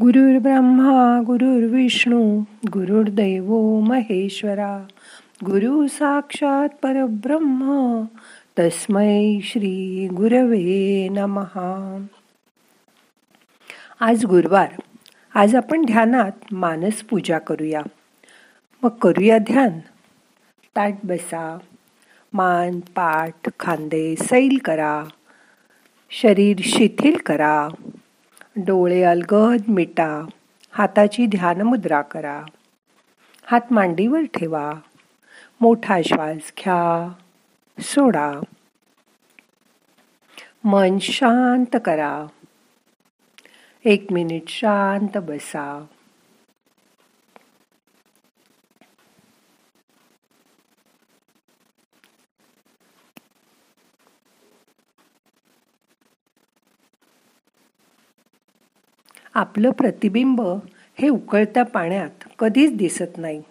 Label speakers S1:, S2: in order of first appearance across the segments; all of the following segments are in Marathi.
S1: गुरुर् ब्रह्मा गुरुर्विष्णू गुरुर्दैव महेश्वरा गुरु साक्षात परब्रह्म तस्मै श्री गुरवे नमहा आज गुरुवार. आज आपण ध्यानात मानस पूजा करूया. मग करूया ध्यान. ताट बसा. मान पाठ खांदे सैल करा. शरीर शिथिल करा. डोळे अलगद मिटा हाताची ध्यानमुद्रा करा. हात मांडीवर ठेवा मोठा श्वास घ्या सोडा. मन शांत करा. एक मिनिट शांत बसा. आपलं प्रतिबिंब हे उकळत्या पाण्यात कधीच दिसत नाही.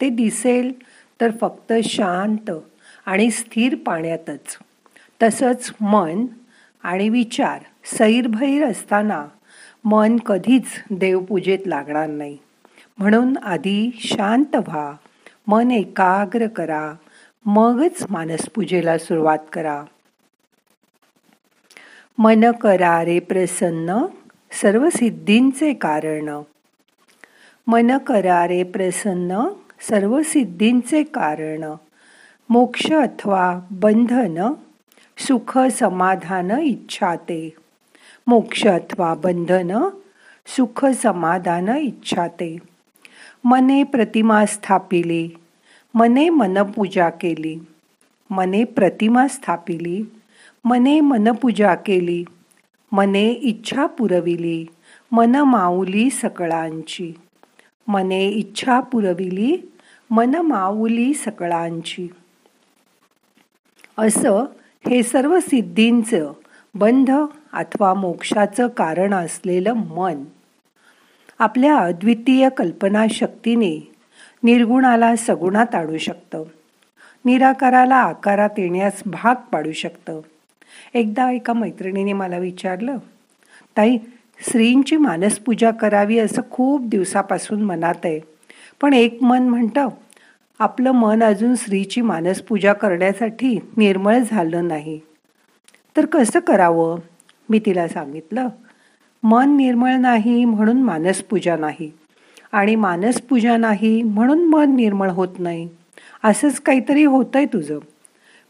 S1: ते दिसेल तर फक्त शांत आणि स्थिर पाण्यातच. तसंच मन आणि विचार सैरभैर असताना मन कधीच देवपूजेत लागणार नाही. म्हणून आधी शांत व्हा मन एकाग्र करा मगच मानसपूजेला सुरुवात करा. मन करा रे प्रसन्न सर्व सिद्धींचे कारण. मन करारे प्रसन्न सर्व सिद्धींचे कारण. मोक्ष अथवा बंधन सुख समाधान इच्छाते. मोक्ष अथवा बंधन सुख समाधान इच्छाते. मने प्रतिमा स्थापिली मने मनपूजा केली. मने प्रतिमा स्थापिली मने मनपूजा केली. मने इच्छा पुरविली मन माऊली सकळांची. मने इच्छा पुरविली मन माऊली सकळांची. असं हे सर्व सिद्धींचं बंध अथवा मोक्षाचं कारण असलेलं मन आपल्या अद्वितीय कल्पनाशक्तीने निर्गुणाला सगुणात आणू शकतं. निराकाराला आकारात येण्यास भाग पाडू शकतं. एकदा एका मैत्रिणीने मला विचारलं ताई श्रींची मानसपूजा करावी असं खूप दिवसापासून मनात आहे. पण एक मन म्हणतं आपलं मन अजून स्त्रीची मानसपूजा करण्यासाठी निर्मळ झालं नाही. तर कसं करावं? मी तिला सांगितलं मन निर्मळ नाही म्हणून मानसपूजा नाही. आणि मानसपूजा नाही म्हणून मन निर्मळ होत नाही. असंच काहीतरी होतंय तुझं.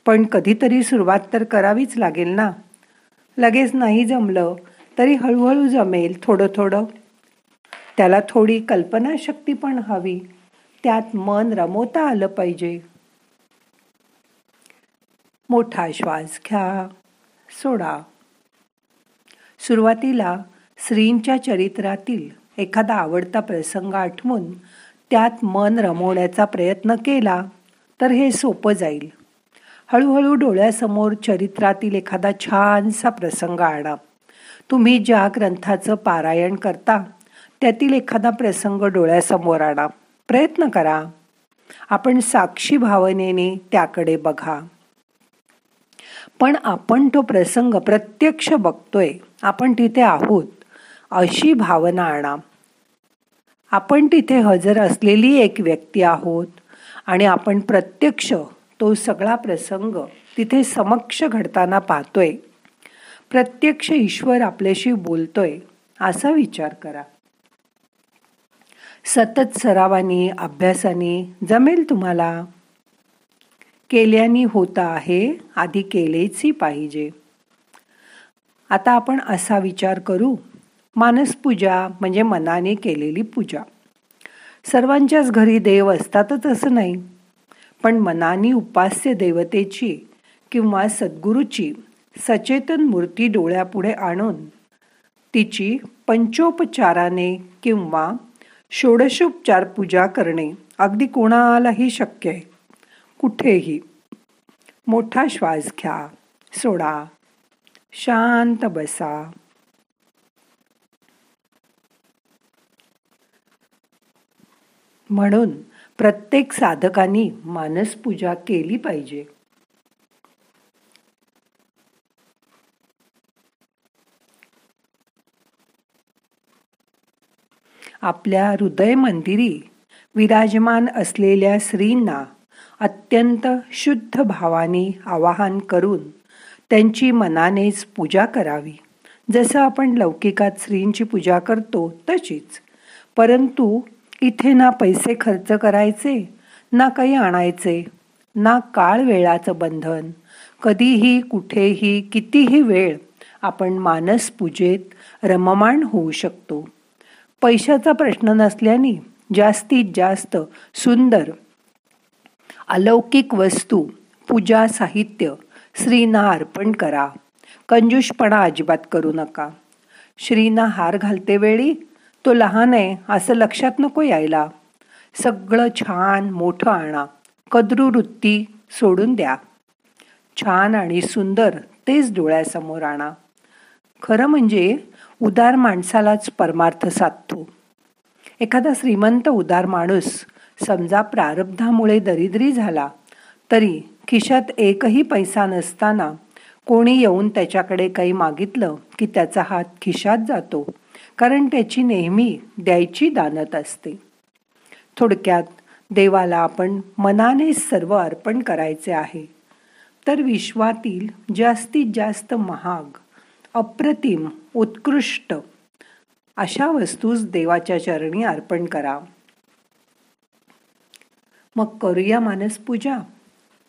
S1: पण कधीतरी सुरुवात तर करावीच लागेल ना. लगेच नाही जमलं तरी हळूहळू जमेल थोडं थोडं. त्याला थोडी कल्पनाशक्ती पण हवी. त्यात मन रमवता आलं पाहिजे. मोठा श्वास घ्या सोडा. सुरुवातीला श्रींच्या चरित्रातील एखादा आवडता प्रसंग आठवून त्यात मन रमवण्याचा प्रयत्न केला तर हे सोपं जाईल. हळूहळू डोळ्यासमोर चरित्रातील एखादा छानसा प्रसंग आणा. तुम्ही ज्या ग्रंथाचं पारायण करता त्यातील एखादा प्रसंग डोळ्यासमोर आणा. प्रयत्न करा. आपण साक्षी भावनेने त्याकडे बघा. पण आपण तो प्रसंग प्रत्यक्ष बघतोय आपण तिथे आहोत अशी भावना आणा. आपण तिथे हजर असलेली एक व्यक्ती आहोत आणि आपण प्रत्यक्ष तो सगळा प्रसंग तिथे समक्ष घडताना पाहतोय. प्रत्यक्ष ईश्वर आपल्याशी बोलतोय असा विचार करा. सतत सरावानी अभ्यासाने जमेल तुम्हाला. केल्याने होता आहे आधी केलेच पाहिजे. आता आपण असा विचार करू. मानसपूजा म्हणजे मनाने केलेली पूजा. सर्वांच्याच घरी देव असतातच असं नाही. पण मनानी उपास्य देवतेची किंवा सद्गुरूची सचेतन मूर्ती डोळ्यापुढे आणून तिची पंचोपचाराने किंवा षोडशोपचार पूजा करणे अगदी कोणालाही शक्य आहे. कुठेही. मोठा श्वास घ्या. सोडा. शांत बसा. म्हणून प्रत्येक साधकांनी मानसपूजा केली पाहिजे. आपल्या हृदय मंदिरी विराजमान असलेल्या श्रींना अत्यंत शुद्ध भावाने आवाहन करून त्यांची मनानेच पूजा करावी. जसं आपण लौकिकात श्रींची पूजा करतो तशीच. परंतु इथे ना पैसे खर्च करायचे ना काही आणायचे ना काळ वेळाचं बंधन. कधीही कुठेही कितीही वेळ आपण मानस पूजेत रममाण होऊ शकतो. पैशाचा प्रश्न नसल्याने जास्तीत जास्त सुंदर अलौकिक वस्तू पूजा साहित्य श्रींना अर्पण करा. कंजूषपणा अजिबात करू नका. श्रीना हार घालते वेळी तो लहान आहे असं लक्षात नको यायला. सगळं छान मोठं आणा. कद्रू वृत्ती सोडून द्या. छान आणि सुंदर तेच डोळ्यासमोर आणा. खरं म्हणजे उदार माणसालाच परमार्थ साधतो. एखादा श्रीमंत उदार माणूस समजा प्रारब्धामुळे दरिद्री झाला तरी खिशात एकही पैसा नसताना कोणी येऊन त्याच्याकडे काही मागितलं की त्याचा हात खिशात जातो. कारण त्याची नेहमी द्यायची दानत असते. थोडक्यात देवाला आपण मनाने सर्व अर्पण करायचे आहे. तर विश्वातील जास्तीत जास्त महाग अप्रतिम उत्कृष्ट अशा वस्तूस देवाच्या चरणी अर्पण करा. मग करूया मानस पूजा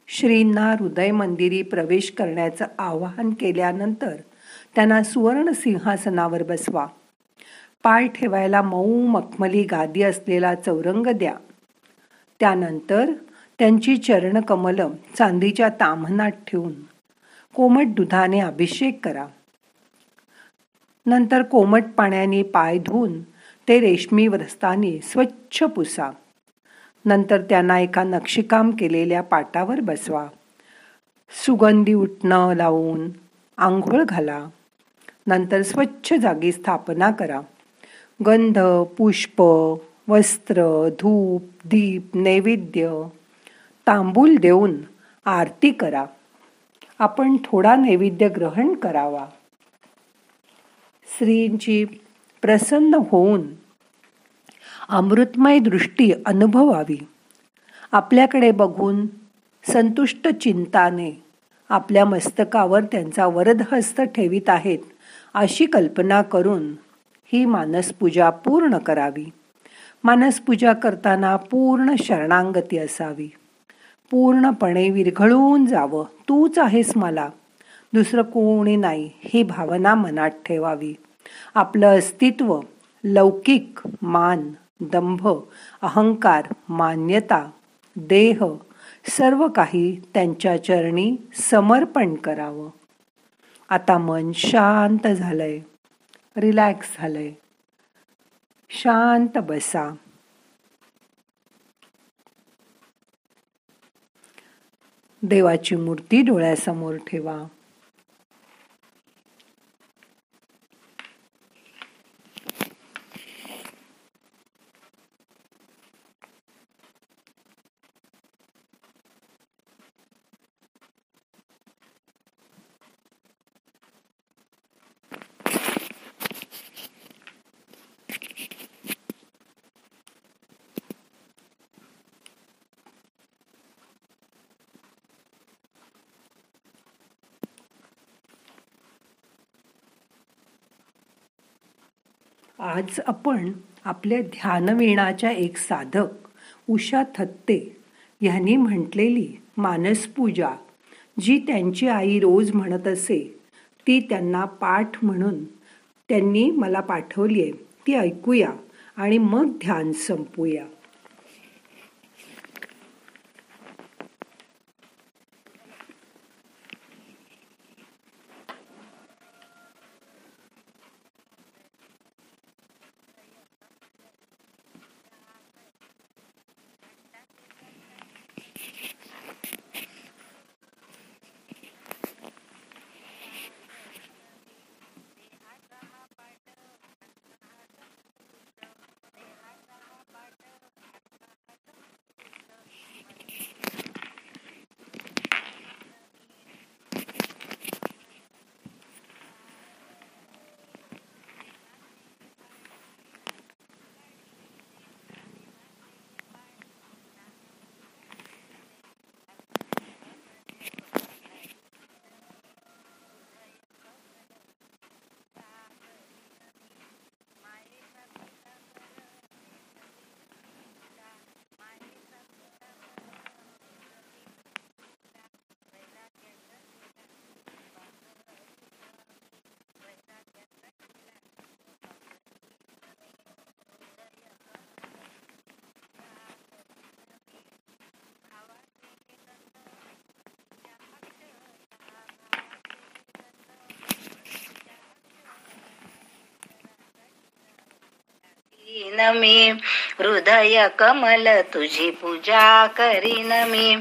S1: श्रींना हृदय मंदिरी प्रवेश करण्याचं आवाहन केल्यानंतर त्यांना सुवर्ण सिंहासनावर बसवा. पाय ठेवायला मऊ मखमली गादी असलेला चौरंग द्या. त्यानंतर त्यांची चरणकमल चांदीच्या ताम्हणात ठेवून कोमट दुधाने अभिषेक करा. नंतर कोमट पाण्याने पाय धुवून ते रेशमी व्रस्ताने स्वच्छ पुसा. नंतर त्यांना एका नक्षीकाम केलेल्या पाटावर बसवा. सुगंधी उठणं लावून आंघोळ घाला. नंतर स्वच्छ जागी स्थापना करा. गंध पुष्प वस्त्र धूप दीप नैवेद्य. तांबूल देऊन आरती करा. आपण थोडा नैवेद्य ग्रहण करावा. स्त्रींची प्रसन्न होऊन अमृतमय दृष्टी अनुभवावी. आपल्याकडे बघून संतुष्ट चिंताने आपल्या मस्तकावर त्यांचा वरदहस्त ठेवित आहेत अशी कल्पना करून ही मानसपूजा पूर्ण करावी. मानसपूजा करताना पूर्ण शरणांगती असावी. पूर्णपणे विरघळून जावं तूच आहेस मला. दुसरं कोणी नाही ही भावना मनात ठेवावी. आपलं अस्तित्व लौकिक मान दंभ अहंकार मान्यता देह सर्व काही त्यांच्या चरणी समर्पण करावं. आता मन शांत झालंय. रिलॅक्स झालंय. शांत बसा. देवाची मूर्ती डोळ्यासमोर ठेवा. आज आपण आपल्या ध्यानवीणाच्या एक साधक उषा थत्ते ह्यांनी म्हटलेली मानसपूजा जी त्यांची आई रोज म्हणत असे ती त्यांना पाठ म्हणून त्यांनी मला पाठवली आहे ती ऐकूया आणि मग ध्यान संपूया.
S2: मी. हृदय कमल तुझी पूजा करीन मी.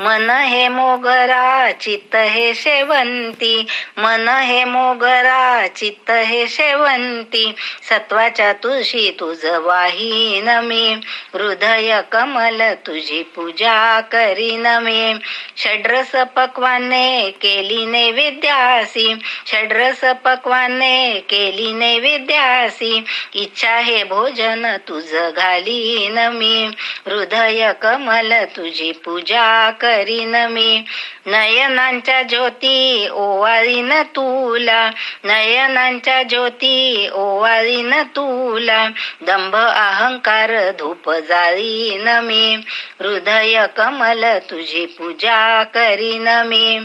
S2: मन हे मोगरा चित्त हे शेवंती. मन हे मोगरा चित्त हे शेवंती. सत्वाच्या तुळशी तुझ वाहीन मी. हृदय कमल तुझी पूजा करीन मी. षड्रस पक्वाने केली नैवेद्यासी षड्रस पक्वाने केली नैवेद्यासी इच्छा हे भोजन तुझ घालीन मी. हृदय कमल तुझी पूजा करीन मी. नयनांच्या ज्योती ओवाळी ओवाळीन तुला नयनांच्या ज्योती ओवाळीन तुला. दंभ अहंकार धूप जाळीन मी. हृदय कमल तुझी पूजा करीन मी.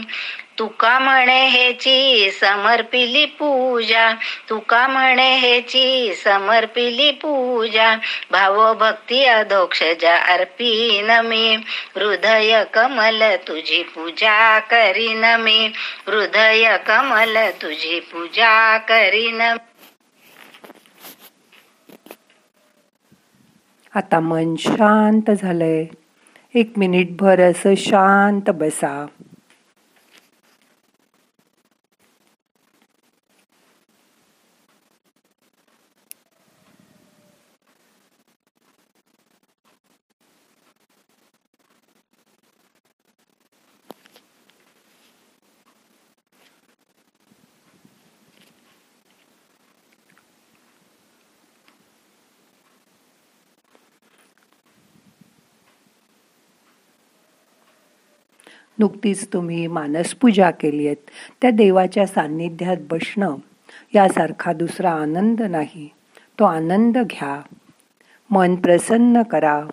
S2: तुका म्हणे हेची समर्पिली पूजा. तुका म्हणे हेची समर्पिली पूजा. भाव भक्ती अधोक्षजा अर्पीन मी. हृदय कमल तुझी पूजा करीन मी. हृदय कमल तुझी पूजा करीन
S1: आता मन शांत झालंय. एक मिनिट भर असं शांत बसा. नुकतीच तुम्ही मानसपूजा केली आहेत. त्या देवाच्या सान्निध्यात बसणं यासारखा दुसरा आनंद नाही. तो आनंद घ्या. मन प्रसन्न करा.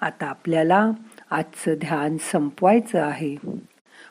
S1: आता आपल्याला आजचं ध्यान संपवायचं आहे.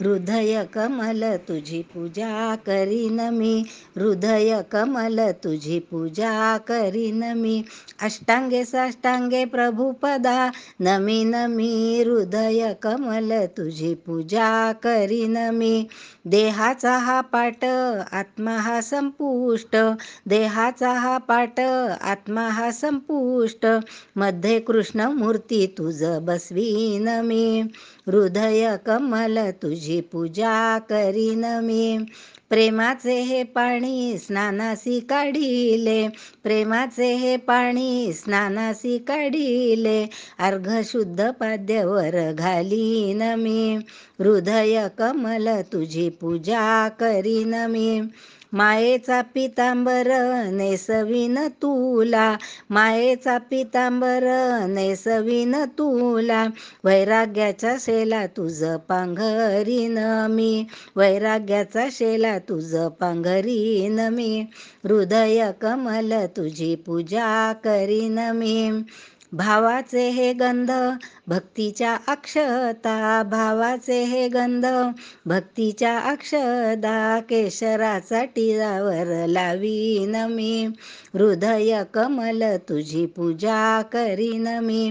S2: हृदय कमल तुझी पूजा करीन मी. हृदय कमल तुझी पूजा करीन मी. अष्टांगे साष्टांगे प्रभुपदा नमी नमी हृदय कमल तुझी पूजा करीन मी. देहाचा हा पाट आत्मा हा संपुष्ट. देहाचा हा पाट आत्मा हा संपुष्ट. मध्ये कृष्ण मूर्ती तुझ बसवीन मी. हृदय कमल तुझी पूजा करीन मी. प्रेमाचे हे पाणी स्नानासी काढिले. प्रेमाचे हे पाणी स्नानासी काढिले. अर्घ शुद्ध पाद्यवर घालीन मी. हृदय कमल तुझी पूजा करीन मी. मायेचा पितांबर नेसवीन तुला मायेचा पितांबर नेसवीन तुला. वैराग्याच्या शेला तुझ पांघरीन मी वैराग्याचा शेला तुझ पांघरीन मी. हृदय कमल तुझी पूजा करीन मी. भावाचे हे गंध भक्तीच्या अक्षता भावाचे हे गंध भक्तीच्या अक्षदा केशराचा टिरावर लावीन मी. हृदय कमल तुझी पूजा करीन मी.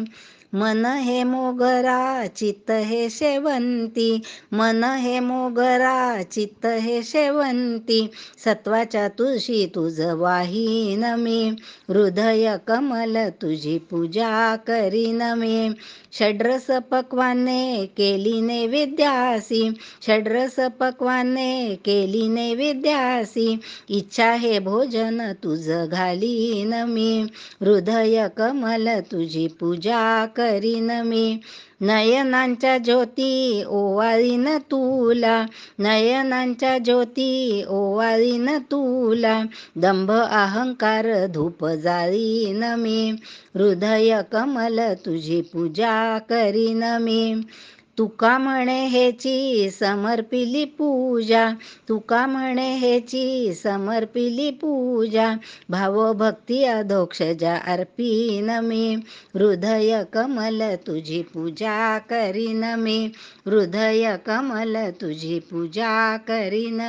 S2: मन हे मोगरा चित्त हे शेवंती. मन हे मोगरा चित्त हे शेवंती. सत्वाच्या तुळशी तुझ वाहीन मी. हृदय कमल तुझी पूजा करीन मी. षड्रस पक्वाने केली नैवेद्यासी षड्रस पक्वाने केली नैवेद्यासी इच्छा हे भोजन तुझ घालीन मी. हृदय कमल तुझी पूजा करीन मी. नयनांच्या ज्योती ओवाळीन तुला. नयनांच्या ज्योती ओवाळीन तुला. दंभ अहंकार धूप जाळीन मी. हृदय कमल तुझी पूजा करीन मी. तुका म्हणे हेची समर्पिली पूजा तुका म्हणे हेची समर्पिली पूजा. भावभक्ती अधोक्षजा अर्पीन मी हृदय कमल तुझी पूजा करीन मी हृदय कमल तुझी पूजा करीन